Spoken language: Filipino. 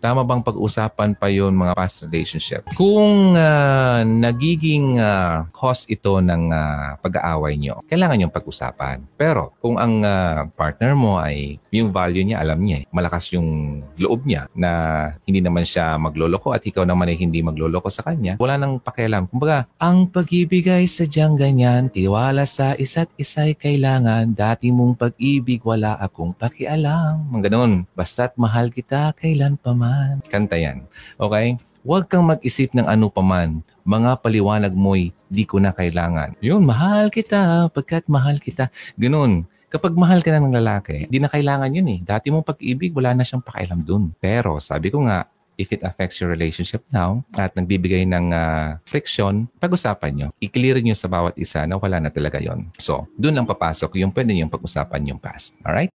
Tama bang pag-usapan pa yon mga past relationship? Kung uh, nagiging uh, cause ito ng uh, pag-aaway nyo, kailangan yung pag-usapan. Pero kung ang uh, partner mo ay yung value niya, alam niya, eh, malakas yung loob niya na hindi naman siya magloloko at ikaw naman ay hindi magloloko sa kanya, wala nang pakialam. Kumbaga, ang pag-ibig ay sadyang ganyan, tiwala sa isa't isa'y kailangan, dati mong pag-ibig wala akong pakialam. Mga ganun. Basta't mahal kita kailan pa man. Kanta yan. Okay? Huwag kang mag-isip ng ano paman. Mga paliwanag mo'y di ko na kailangan. Yun, mahal kita, pagkat mahal kita. Ganun. Kapag mahal ka na ng lalaki, di na kailangan yun eh. Dati mong pag-ibig, wala na siyang pakialam dun. Pero sabi ko nga, if it affects your relationship now at nagbibigay ng uh, friction, pag-usapan nyo. I-clear nyo sa bawat isa na wala na talaga yon. So, dun ang papasok yung pwede yung pag-usapan yung past. Alright?